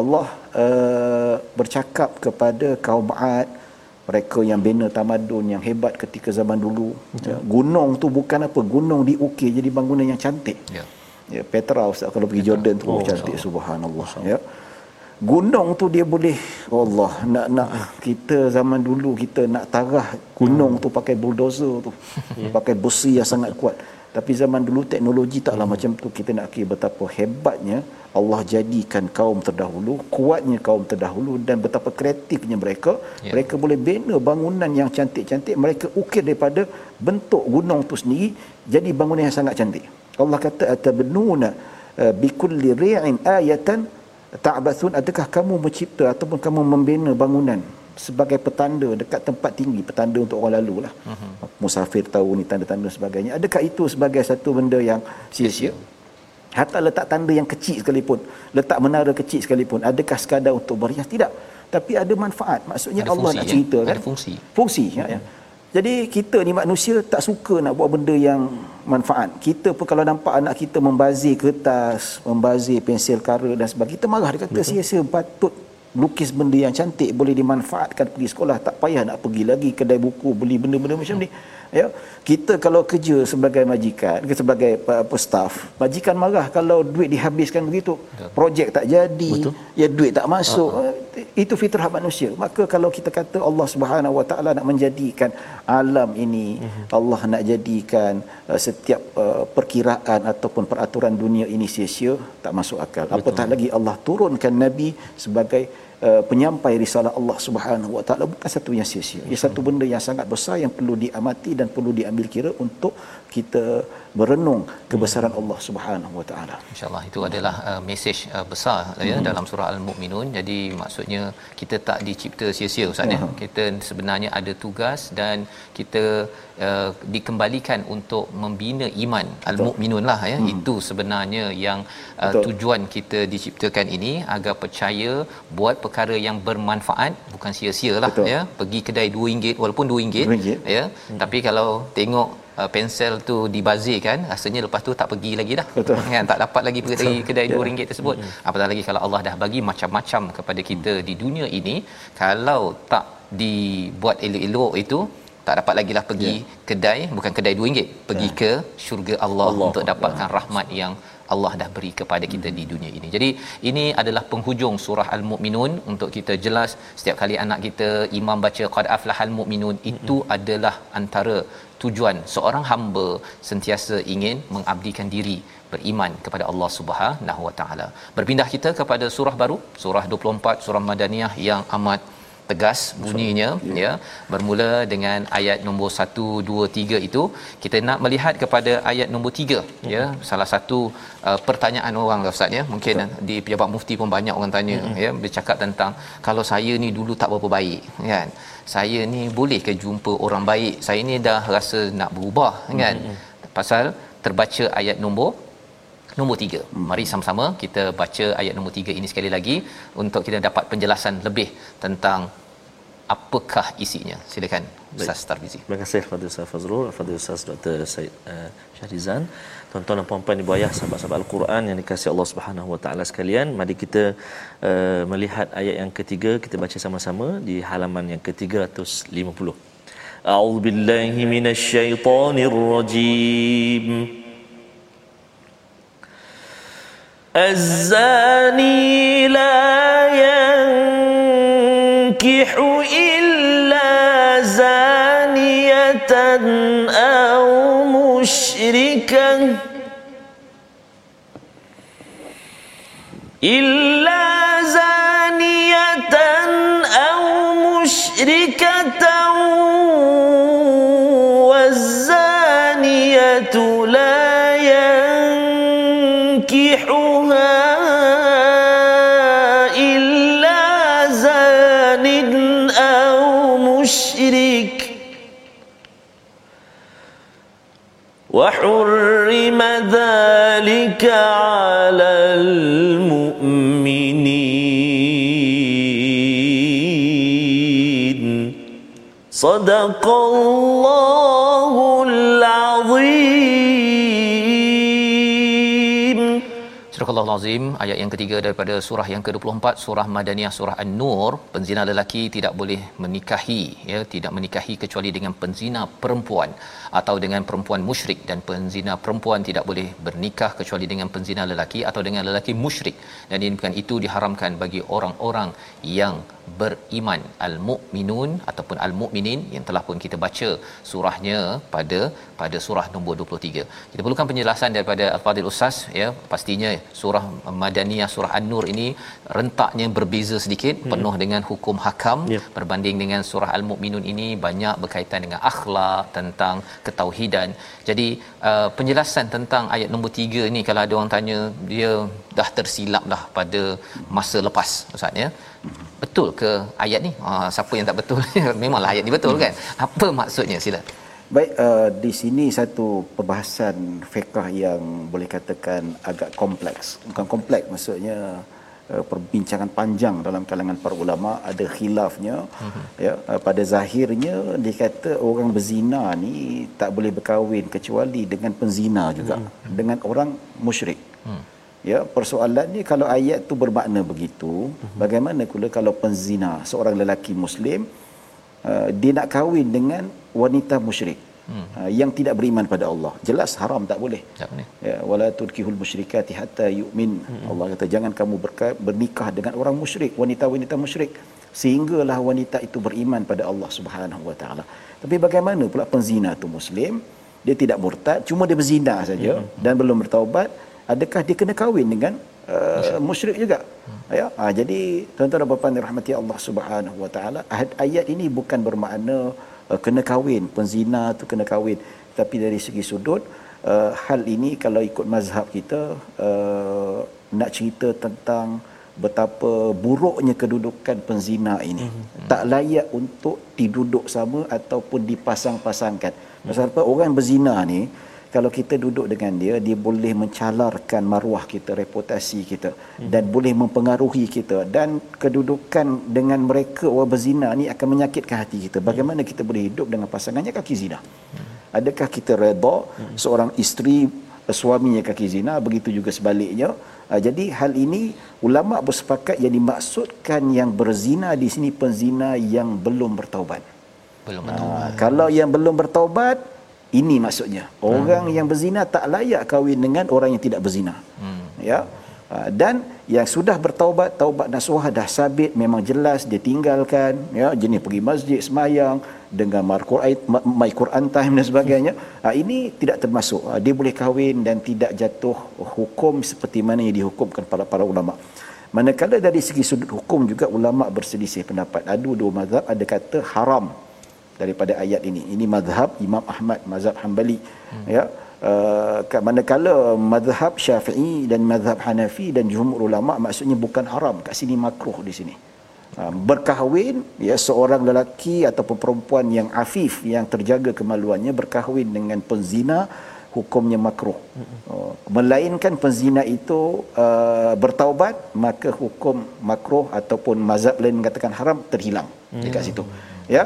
Speaker 2: Allah uh, bercakap kepada kaum Ad mereka yang bina tamadun yang hebat ketika zaman dulu. Ya, gunung tu bukan apa gunung diukir jadi bangunan yang cantik. Ya, ya Petra Ustaz kalau pergi Jordan tu oh, cantik Allah. subhanallah ya. Gunung tu dia boleh Allah nak nak kita zaman dulu kita nak tarah gunung tu pakai bulldozer tu. *laughs* Ya. pakai besi yang sangat kuat. Tapi zaman dulu teknologi taklah hmm. macam tu. Kita nak kira betapa hebatnya Allah jadikan kaum terdahulu kuatnya kaum terdahulu dan betapa kreatifnya mereka. Ya. mereka boleh bina bangunan yang cantik-cantik. Mereka ukir daripada bentuk gunung tu sendiri jadi bangunan yang sangat cantik. Allah kata atabnuna uh, bikulli ri'in ayatan ta'bathun. Adakah kamu mencipta ataupun kamu membina bangunan sebagai petanda dekat tempat tinggi petanda untuk orang lalu lah uh-huh. musafir tahu ni tanda-tanda sebagainya. Adakah itu sebagai satu benda yang sia-sia Hatta letak tanda yang kecil sekalipun, letak menara kecil sekalipun, adakah sekadar untuk berhias? Tidak. Tapi ada manfaat. Maksudnya ada Allah fungsi, nak ya? cerita ya? kan?
Speaker 1: Ada fungsi.
Speaker 2: Fungsi. Ya, ya. Jadi kita ni manusia tak suka nak buat benda yang manfaat. Kita pun kalau nampak anak kita membazir kertas, membazir pensil kara dan sebagainya, kita marah. Dia kata sia-sia patut lukis benda yang cantik boleh dimanfaatkan pergi sekolah tak payah nak pergi lagi kedai buku beli benda-benda macam ni ya kita kalau kerja sebagai majikan ke sebagai apa staff majikan marah kalau duit dihabiskan begitu. Projek tak jadi
Speaker 3: Betul.
Speaker 2: ya duit tak masuk. Uh itu fitrah manusia. Maka kalau kita kata Allah Subhanahu Wa Taala nak menjadikan alam ini
Speaker 3: Mhm.
Speaker 2: Allah nak jadikan uh, setiap uh, perkiraan ataupun peraturan dunia ini sia-sia tak masuk akal. Apatah lagi Allah turunkan nabi sebagai uh, penyampai risalah Allah Subhanahu Wa Taala bukan satu yang sia-sia. Ia satu benda yang sangat besar yang perlu diamati dan perlu diambil kira untuk kita berenung kebesaran Allah Subhanahu Wa Taala
Speaker 1: InsyaAllah itu adalah uh, mesej uh, besar ya
Speaker 2: Hmm.
Speaker 1: dalam surah Al-Mukminun. Jadi maksudnya kita tak dicipta sia-sia Ustaz ya.
Speaker 2: Hmm.
Speaker 1: Kita sebenarnya ada tugas dan kita uh, dikembalikan untuk membina iman Al-Mukminun lah ya. Itu sebenarnya yang uh,
Speaker 2: Betul.
Speaker 1: tujuan kita diciptakan ini agar percaya buat perkara yang bermanfaat bukan sia-sia lah
Speaker 2: Betul.
Speaker 1: ya. Pergi kedai RM2 walaupun RM2
Speaker 2: RM2.
Speaker 1: ya. Tapi kalau tengok uh, pensel tu dibazirkan rasanya lepas tu tak pergi lagi dah
Speaker 2: Betul. *laughs*
Speaker 1: kan tak dapat lagi pergi kedai
Speaker 2: Ya.
Speaker 1: RM2 tersebut apatah lagi kalau Allah dah bagi macam-macam kepada kita di dunia ini kalau tak dibuat elok-elok itu tak dapat lagi lah pergi kedai bukan kedai RM2 pergi ke syurga Allah,
Speaker 3: Allah.
Speaker 1: untuk dapatkan rahmat yang Allah dah beri kepada kita di dunia ini. Jadi ini adalah penghujung surah Al-Mukminun untuk kita jelas setiap kali anak kita imam baca qad aflahal mukminun itu adalah antara tujuan seorang hamba sentiasa ingin mengabdikan diri beriman kepada Allah Subhanahu Wa Taala. Berpindah kita kepada surah baru, surah 24 surah Madaniyah yang amat tegas bunyinya ya. Bermula dengan ayat nombor 1 2 3 itu. Kita nak melihat kepada ayat nombor 3 ya. Salah satu uh, pertanyaan orang lah ustaz ya. Mungkin di pejabat mufti pun banyak orang tanya ya. Bercakap tentang kalau saya ni dulu tak berapa baik kan saya ni boleh ke jumpa orang baik? Saya ni dah rasa nak berubah kan? Pasal terbaca ayat nombor Nombor tiga. Mari sama-sama kita baca ayat nombor tiga ini sekali lagi untuk kita dapat penjelasan lebih tentang apakah isinya. Silakan Ustaz Tarmizi.
Speaker 3: Terima kasih kepada Ustaz Fazrul, kepada Ustaz Dr. Said uh, Syahrizan. Tuan-tuan dan puan-puan ibu ayah sahabat-sahabat Al-Quran yang dikasihi Allah Subhanahu Wa Taala sekalian, mari kita uh, melihat ayat yang ketiga, kita baca sama-sama di halaman yang ke-350. A'udzu billahi minasyaitonir rajim. الزاني لا ينكح أو مشركة إلا وحرم ذلك على المؤمنين. صدق الله
Speaker 1: Surah Al-Azim ayat yang ketiga daripada surah yang ke-24 surah Madaniyah surah An-Nur. Penzina lelaki tidak boleh menikahi ya tidak menikahi kecuali dengan penzina perempuan atau dengan perempuan musyrik. Dan penzina perempuan tidak boleh bernikah kecuali dengan penzina lelaki atau dengan lelaki musyrik. Dan ini bukan itu diharamkan bagi orang-orang yang beriman al-mukminun ataupun al-mukminin yang telah pun kita baca surahnya pada pada surah nombor 23. Kita perlukan penjelasan daripada Al-Fadhil Ustaz ya pastinya surah Madaniyah surah An-Nur ini rentaknya berbeza sedikit hmm. penuh dengan hukum hakam
Speaker 3: Ya.
Speaker 1: berbanding dengan surah Al-Mukminun ini banyak berkaitan dengan akhlak tentang ketauhidan. Jadi uh, penjelasan tentang ayat nombor 3 ni kalau ada orang tanya dia dah tersilap dah pada masa lepas Ustaz ya. Betul ke ayat ni? Ah siapa yang tak betul? *laughs* Memanglah ayat ni betul kan? Apa maksudnya sila?
Speaker 2: Baik, uh, di sini satu perbahasan fiqah yang boleh katakan agak kompleks. Bukan kompleks, maksudnya uh, perbincangan panjang dalam kalangan para ulama ada khilafnya uh-huh. ya uh, pada zahirnya dikata orang berzina ni tak boleh berkahwin kecuali dengan penzina juga uh-huh. dengan orang musyrik. Uh-huh. Ya, persoalan ni kalau ayat tu bermakna begitu, bagaimana pula kalau penzina seorang lelaki muslim uh, dia nak kahwin dengan wanita musyrik hmm. uh, yang tidak beriman pada Allah. Jelas haram tak boleh.
Speaker 1: Tak boleh.
Speaker 2: Ya, wala tudkihul musyrikati hatta yu'min. Hmm. Allah kata jangan kamu berka- bernikah dengan orang musyrik, wanita-wanita musyrik sehinggalah wanita itu beriman pada Allah Subhanahu wa taala. Tapi bagaimana pula penzina tu muslim? Dia tidak murtad, cuma dia berzina saja hmm. dan belum bertaubat, adakah dia kena kahwin dengan uh, musyrik juga? Hmm. Ya. Ha, jadi tuan-tuan dan puan-puan dirahmati Allah Subhanahu wa taala, ayat ini bukan bermakna uh, kena kahwin, penzina tu kena kahwin, tapi dari segi sudut uh, hal ini kalau ikut mazhab kita uh, nak cerita tentang betapa buruknya kedudukan penzina ini mm-hmm. tak layak untuk diduduk sama ataupun dipasang-pasangkan pasal apa orang berzina ni kalau kita duduk dengan dia dia boleh mencalarkan maruah kita reputasi kita mm-hmm. dan boleh mempengaruhi kita. Dan kedudukan dengan mereka orang berzina ni akan menyakitkan hati kita. Bagaimana mm-hmm. kita boleh hidup dengan pasangannya kaki zina? Mm-hmm. adakah kita redha seorang isteri suaminya kaki zina begitu juga sebaliknya? Uh, jadi hal ini ulama bersepakat yang dimaksudkan yang berzina di sini penzina yang belum bertaubat.
Speaker 1: Belum bertaubat.
Speaker 2: uh, kalau yang belum bertaubat ini maksudnya. Orang hmm. yang berzina tak layak kahwin dengan orang yang tidak berzina. Hmm. ya. Uh, dan yang sudah bertaubat taubat nasuhah dah sabit memang jelas dia tinggalkan ya. Jenis pergi masjid semayang dengan Quran my Quran time dan sebagainya. Ha, ini tidak termasuk. Ha, dia boleh kahwin dan tidak jatuh hukum seperti mana yang dihukumkan para para ulama. Manakala dari segi sudut hukum juga ulama berselisih pendapat. Ada dua mazhab ada kata haram daripada ayat ini. Ini mazhab Imam Ahmad mazhab Hambali hmm. ya uh, manakala mazhab Syafi'i dan mazhab Hanafi dan jumhur ulama maksudnya bukan haram kat sini makruh di sini. Ha, berkahwin ya seorang lelaki ataupun perempuan yang afif yang terjaga kemaluannya berkahwin dengan penzina hukumnya makruh. Uh, melainkan penzina itu uh, bertaubat maka hukum makruh ataupun mazhab lain mengatakan haram terhilang. Dekat situ ya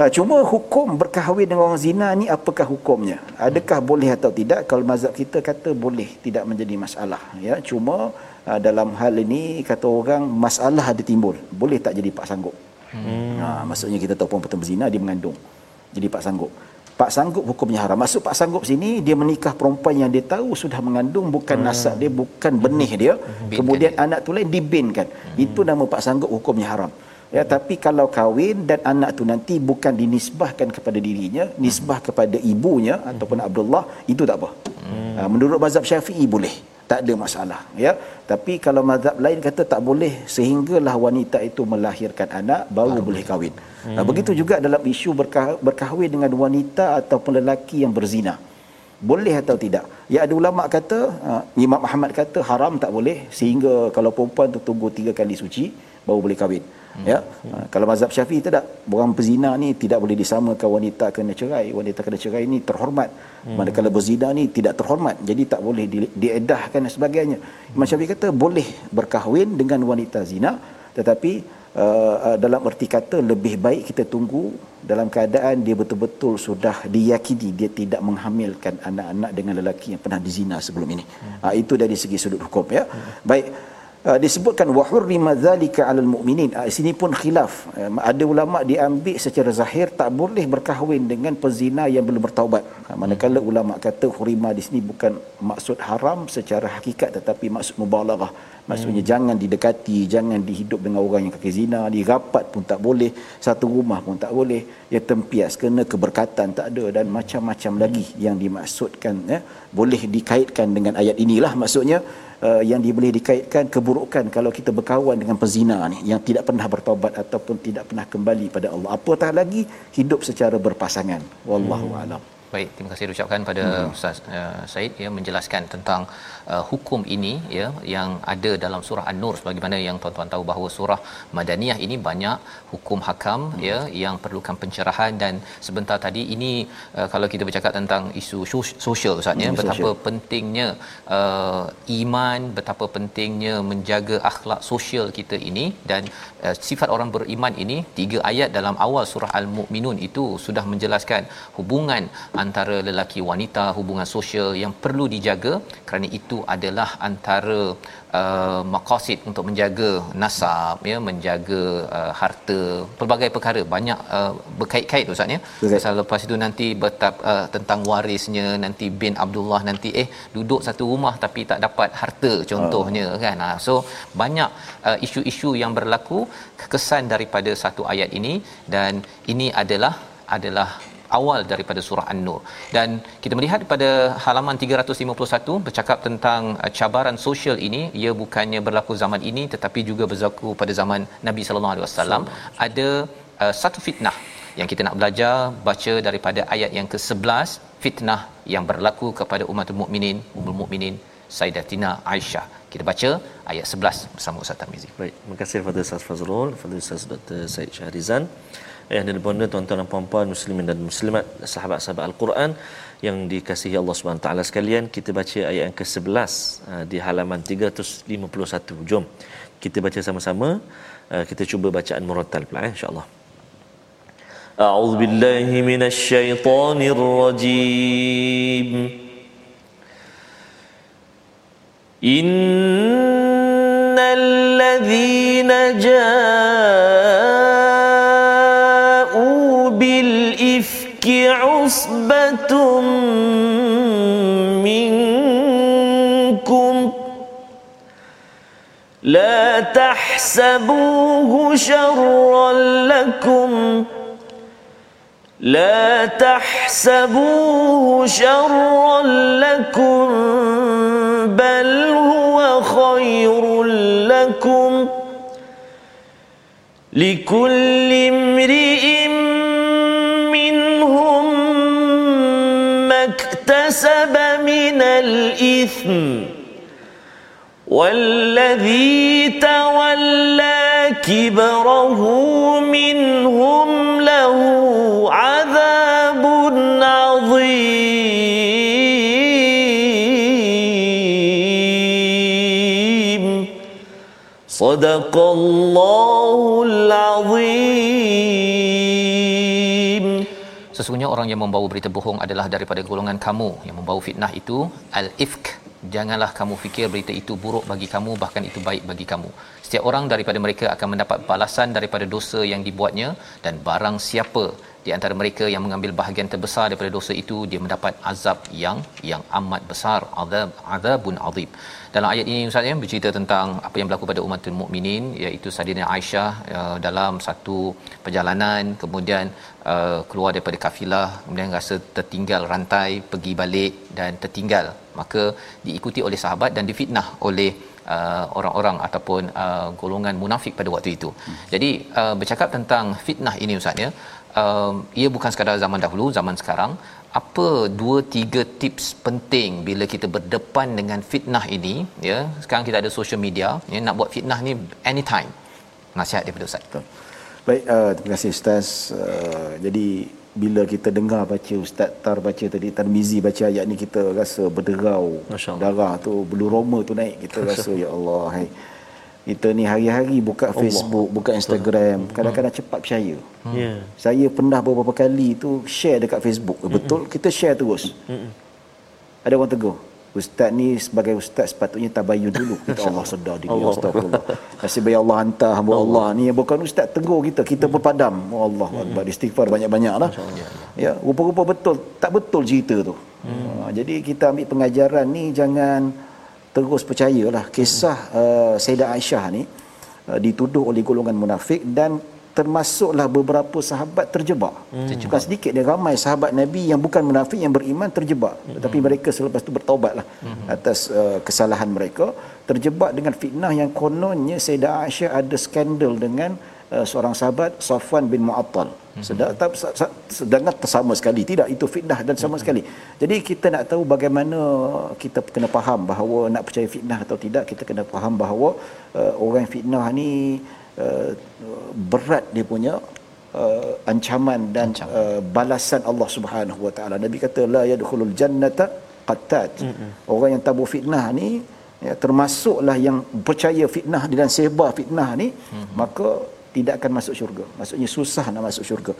Speaker 2: uh, cuma hukum berkahwin dengan orang zina ni apakah hukumnya? Adakah boleh atau tidak? Kalau mazhab kita kata boleh tidak menjadi masalah ya. Cuma uh, dalam hal ini kata orang masalah ada timbul. Boleh tak jadi pak sanggup? Hmm. ha, maksudnya kita tahu perempuan berzina dia mengandung. Jadi pak sanggup. Pak sanggup hukumnya haram. Maksud pak sanggup sini dia menikah perempuan yang dia tahu sudah mengandung bukan hmm. nasab dia bukan benih dia. Hmm. kemudian anak tu lain dibinkan. Hmm. itu nama pak sanggup hukumnya haram ya tapi kalau kahwin dan anak tu nanti bukan dinisbahkan kepada dirinya nisbah kepada ibunya hmm. ataupun Abdullah itu tak apa hmm. ha, menurut mazhab Syafi'i boleh tak ada masalah ya tapi kalau mazhab lain kata tak boleh sehinggalah wanita itu melahirkan anak baru, baru boleh kahwin hmm. nah, begitu juga dalam isu berkah- berkahwin dengan wanita ataupun lelaki yang berzina boleh atau tidak ya ada ulama kata uh, Imam Ahmad kata haram tak boleh sehingga kalau perempuan tu tunggu tiga kali suci baru boleh kahwin Ya. Hmm. Kalau mazhab Syafi'i tidak, orang berzina ni tidak boleh disamakan wanita kena cerai. Wanita kena cerai ni terhormat. Hmm. Manakala berzina ni tidak terhormat. Jadi tak boleh di, diedahkan dan sebagainya. Imam Syafi'i kata boleh berkahwin dengan wanita zina tetapi uh, uh, dalam erti kata lebih baik kita tunggu dalam keadaan dia betul-betul sudah diyakini dia tidak menghamilkan anak-anak dengan lelaki yang pernah dizina sebelum ini. Hmm. Uh, itu dari segi sudut hukum ya. Hmm. Baik uh, disebutkan wa hurrima dzalika 'alal mu'minin. Uh, sini pun khilaf. Uh, ada ulama diambil secara zahir tak boleh berkahwin dengan pezina yang belum bertaubat. Uh, manakala ulama kata hurima di sini bukan maksud haram secara hakikat tetapi maksud mubalaghah. Maksudnya hmm. jangan didekati, jangan dihidup dengan orang yang kaki zina, dirapat pun tak boleh, satu rumah pun tak boleh, ya tempias kena keberkatan tak ada dan macam-macam hmm. lagi yang dimaksudkan ya, boleh dikaitkan dengan ayat inilah maksudnya uh, yang boleh dikaitkan keburukan kalau kita berkawan dengan pezina ni yang tidak pernah bertaubat ataupun tidak pernah kembali pada Allah apatah lagi hidup secara berpasangan wallahu hmm. alam
Speaker 1: Baik, terima kasih ucapkan pada hmm. Ustaz uh, Said ya menjelaskan tentang uh, hukum ini ya yang ada dalam surah An-Nur sebagaimana yang tuan-tuan tahu bahawa surah Madaniyah ini banyak hukum hakam hmm. ya yang perlukan pencerahan dan sebentar tadi ini uh, kalau kita bercakap tentang isu sosial Ustaz ya hmm, betapa social. pentingnya uh, iman betapa pentingnya menjaga akhlak sosial kita ini dan uh, sifat orang beriman ini tiga ayat dalam awal surah Al-Mukminun itu sudah menjelaskan hubungan antara lelaki wanita hubungan sosial yang perlu dijaga kerana itu adalah antara uh, maqasid untuk menjaga nasab ya menjaga uh, harta pelbagai perkara. Banyak uh, berkait-kait ustaz ya. Pasal lepas itu nanti betap uh, tentang warisnya nanti bin Abdullah nanti eh duduk satu rumah tapi tak dapat harta contohnya oh. kan? Ha, so banyak uh, isu-isu yang berlaku kesan daripada satu ayat ini. Dan ini adalah adalah awal daripada surah An-Nur dan kita melihat pada halaman 351 bercakap tentang uh, cabaran sosial ini ia bukannya berlaku zaman ini tetapi juga berlaku pada zaman Nabi sallallahu alaihi wasallam ada uh, satu fitnah yang kita nak belajar baca daripada ayat yang ke-11 fitnah yang berlaku kepada umat mukminin ummul mukminin Sayyidatina Aisyah. Kita baca ayat 11 bersama Ustaz Tarmizi.
Speaker 3: Baik, terima kasih kepada Ustaz Fazrul, kepada Ustaz Dr. Said Syahrizan Yang dan bonda tuan-tuan dan puan-puan muslimin dan muslimat sahabat-sahabat Al-Quran yang dikasihi Allah Subhanahu taala sekalian, kita baca ayat yang ke-11 uh, di halaman 351. Jom kita baca sama-sama. Uh, kita cuba bacaan murattal pula eh, insya-Allah. أعوذ بالله من الشيطان الرجيم إن الذين جاءوا منكم لا تحسبوه شرا لكم لا تحسبوه شرا لكم بل هو خير لكم لكل امرئ الإثم والذي تولى كبره منهم له عذاب عظيم. صدق الله العظيم.
Speaker 1: Sesungguhnya orang yang membawa berita bohong adalah daripada golongan kamu yang membawa fitnah itu al-ifk. Janganlah kamu fikir berita itu buruk bagi kamu bahkan itu baik bagi kamu. Setiap orang daripada mereka akan mendapat balasan daripada dosa yang dibuatnya dan barang siapa di antara mereka yang mengambil bahagian terbesar daripada dosa itu dia mendapat azab yang yang amat besar azab azabun azim dalam ayat ini ustaz ya bercerita tentang apa yang berlaku pada umat mukminin iaitu Saidina Aisyah uh, dalam satu perjalanan kemudian uh, keluar daripada kafilah kemudian rasa tertinggal rantai pergi balik dan tertinggal maka diikuti oleh sahabat dan difitnah oleh uh, orang-orang ataupun uh, golongan munafik pada waktu itu. Hmm. Jadi uh, bercakap tentang fitnah ini ustaz ya. Uh, ia bukan sekadar zaman dahulu, zaman sekarang. Apa dua tiga tips penting bila kita berdepan dengan fitnah ini ya. Sekarang kita ada social media, ya nak buat fitnah ni anytime. Nasihat daripada ustaz. Betul.
Speaker 2: Baik, uh, terima kasih Ustaz. Uh, jadi bila kita dengar baca Ustaz Tar baca tadi Tarmizi baca ayat ni kita rasa berderau darah tu bulu roma tu naik kita rasa ya Allah hai kita ni hari-hari buka Allah. Facebook buka Instagram Betul. kadang-kadang cepat percaya hmm. yeah. saya pernah beberapa kali tu share dekat Facebook betul hmm. kita share terus hmm. ada orang tegur Ustaz ni sebagai ustaz sepatutnya tabayun dulu. Kita Allah sedar diri. Allah. Astagfirullah. Nasib baik Allah hantar hamba Allah. Allah ni bukan ustaz tegur kita. Kita berpadam. Oh Allah Akbar. Istighfar banyak-banyak lah. Ya, rupa-rupa betul. Tak betul cerita tu. Hmm. Ha, jadi kita ambil pengajaran ni jangan terus percayalah. Kisah uh, Sayyidah Aisyah ni uh, dituduh oleh golongan munafik dan termasuklah beberapa sahabat terjebak. Hmm. Bukan sedikit dia ramai sahabat Nabi yang bukan munafik yang beriman terjebak. Hmm. Tetapi mereka selepas itu bertaubatlah hmm. atas uh, kesalahan mereka terjebak dengan fitnah yang kononnya Sayyidah Aisyah ada skandal dengan uh, seorang sahabat Safwan bin Mu'attal. Sedang, sedangkan sama sekali tidak itu fitnah dan sama hmm. sekali. Jadi kita nak tahu bagaimana kita kena faham bahawa nak percaya fitnah atau tidak kita kena faham bahawa uh, orang fitnah ni uh, berat dia punya uh, ancaman dan uh, balasan Allah Subhanahu Wa Taala. Nabi kata la yadkhulul jannata qattat. Mm-hmm. Orang yang tabur fitnah ni ya, termasuklah yang percaya fitnah dan sebar fitnah ni mm-hmm. maka tidak akan masuk syurga. Maksudnya susah nak masuk syurga.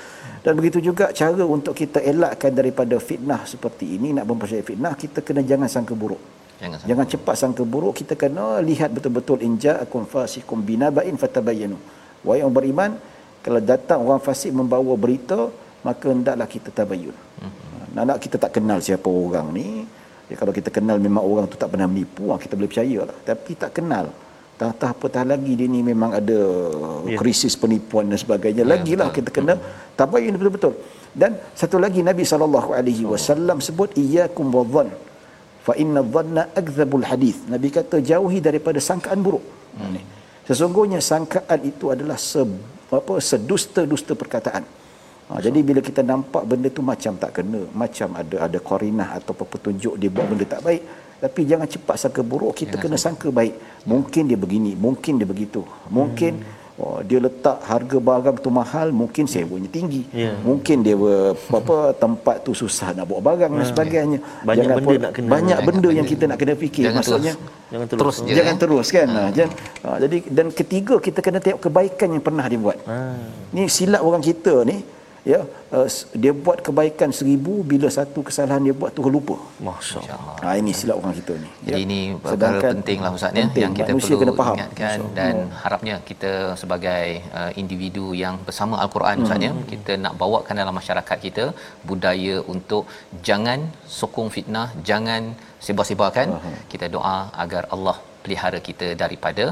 Speaker 2: Dan begitu juga cara untuk kita elakkan daripada fitnah seperti ini nak mempercayai fitnah kita kena jangan sangka buruk.
Speaker 1: Jangan sampai.
Speaker 2: Jangan cepat sangka buruk kita kena lihat betul-betul inja akum fasikum binaba'in fatabayyanu. Wahai yang beriman kalau datang orang fasik membawa berita maka hendaklah kita tabayyun. Nak nak kita tak kenal siapa orang ni. Ya, kalau kita kenal memang orang tu tak pernah menipu, ah, kita boleh percaya lah. Tapi tak kenal. Tah-tah apatah lagi dia ni memang ada
Speaker 3: Ya.
Speaker 2: krisis penipuan dan sebagainya. Lagilah kita kena tabayyun betul-betul. Dan satu lagi Nabi SAW sebut iyyakum wadhann fa inna dhanna akdzabul hadith. Nabi kata jauhi daripada sangkaan buruk. Hmm. Sesungguhnya sangkaan itu adalah se, apa sedusta-dusta perkataan. Ha, jadi bila kita nampak benda tu macam tak kena, macam ada ada korinah atau petunjuk dia buat benda tak baik, tapi jangan cepat sangka buruk, kita kena sangka baik. Mungkin dia begini, mungkin dia begitu. Mungkin oh, dia letak harga barang tu mahal, mungkin sewanya tinggi.
Speaker 3: Ya.
Speaker 2: Mungkin dia apa tempat tu susah nak bawa barang dan sebagainya.
Speaker 3: Banyak
Speaker 2: Jangan
Speaker 3: benda
Speaker 2: pun-
Speaker 3: nak kena.
Speaker 2: Banyak
Speaker 1: Banyak
Speaker 2: benda yang
Speaker 1: benda.
Speaker 2: kita nak kena fikir.
Speaker 1: Jangan
Speaker 2: Maksudnya
Speaker 1: terus.
Speaker 3: Jangan terus.
Speaker 1: Terus je.
Speaker 2: jangan
Speaker 1: eh.
Speaker 2: terus kan. Ha. Jangan, ha, jadi dan ketiga kita kena tengok kebaikan yang pernah dia buat.
Speaker 3: Ha.
Speaker 2: Ni silap orang kita ni ya uh, s- dia buat kebaikan seribu bila satu kesalahan dia buat tu lupa.
Speaker 3: Masya-Allah.
Speaker 2: Ha ini silap orang kita ni.
Speaker 1: Jadi
Speaker 2: ya.
Speaker 1: ini perkara
Speaker 2: Sedangkan
Speaker 1: penting lah Ustaz ya
Speaker 2: penting.
Speaker 1: yang kita
Speaker 2: Manusia
Speaker 1: perlu
Speaker 2: kena faham.
Speaker 1: ingatkan dan harapnya kita sebagai uh, individu yang bersama al-Quran Ustaz ya
Speaker 2: Hmm.
Speaker 1: kita nak bawakan dalam masyarakat kita budaya untuk jangan sokong fitnah, jangan sebar-sebarkan. Kita doa agar Allah pelihara kita daripada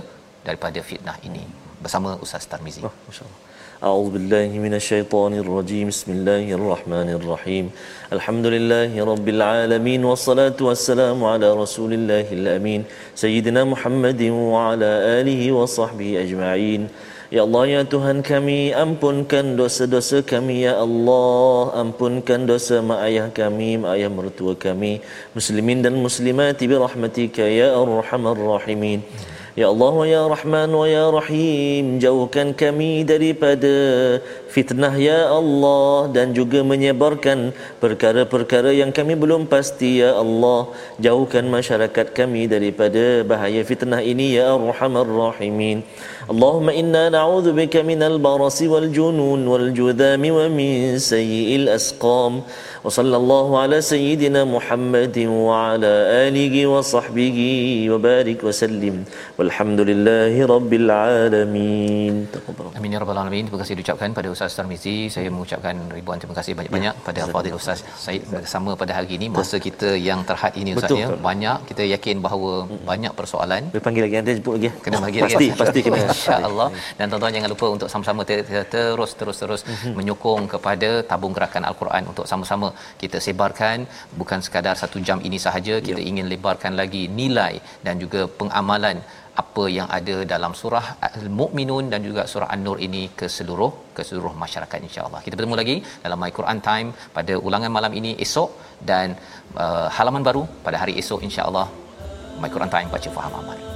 Speaker 1: daripada fitnah ini. Bersama Ustaz Tarmizi.
Speaker 3: Oh, Masya Allah. أعوذ بالله من الشيطان الرجيم. بسم الله الرحمن الرحيم. الحمد لله رب العالمين والصلاة والسلام على رسول الله الأمين. سيدنا محمد وعلى آله وصحبه أجمعين. يا الله يا تهان كمي أمبن كان دوسا دوسة كمي. يا الله أمبن كان دوسا ما أيها كمي ما أيها مرتوى كمي. مسلمين دا المسلمات برحمتك يا أرحم الراحمين. Ya Allah Ya Rahman Ya Rahim Jauhkan kami daripada Fitnah Ya Allah Dan juga menyebarkan Perkara-perkara yang kami belum pasti Ya Allah. Jauhkan masyarakat kami daripada Bahaya fitnah ini Ya Rahman Rahimin. Allahumma inna na'udhu bika minal barasi wal junun wal judami wa min sayyi'il asqam. Wa sallallahu ala sayyidina muhammadin wa ala alihi wa sahbihi wa barik wa sallim.
Speaker 1: Walhamdulillahirrabbilalamin Amin ya Rabbal Alamin. Terima kasih diucapkan pada Ustaz Tarmizi Saya mengucapkan ribuan terima kasih banyak-banyak ya. Pada Fadil Ustaz Saya bersama pada hari ini. Masa kita yang terhad ini Ustaz ya. Banyak kita yakin bahawa hmm. Banyak persoalan.
Speaker 3: Boleh panggil lagi Nanti jemput lagi.
Speaker 1: Kena panggil lagi.
Speaker 3: Pasti, pasti kena.
Speaker 1: InsyaAllah. Dan tuan-tuan jangan lupa Untuk sama-sama terus-terus-terus mm-hmm. Menyokong kepada Tabung Gerakan Al-Quran Untuk sama-sama kita sebarkan. Bukan sekadar satu jam ini sahaja. Kita ya. ingin lebarkan lagi nilai Dan juga pengamalan apa yang ada dalam surah Al-Mu'minun dan juga surah An-Nur ini ke seluruh ke seluruh masyarakat insya-Allah. Kita bertemu lagi dalam My Quran Time pada ulangan malam ini esok dan uh, halaman baru pada hari esok insya-Allah. My Quran Time baca faham amal.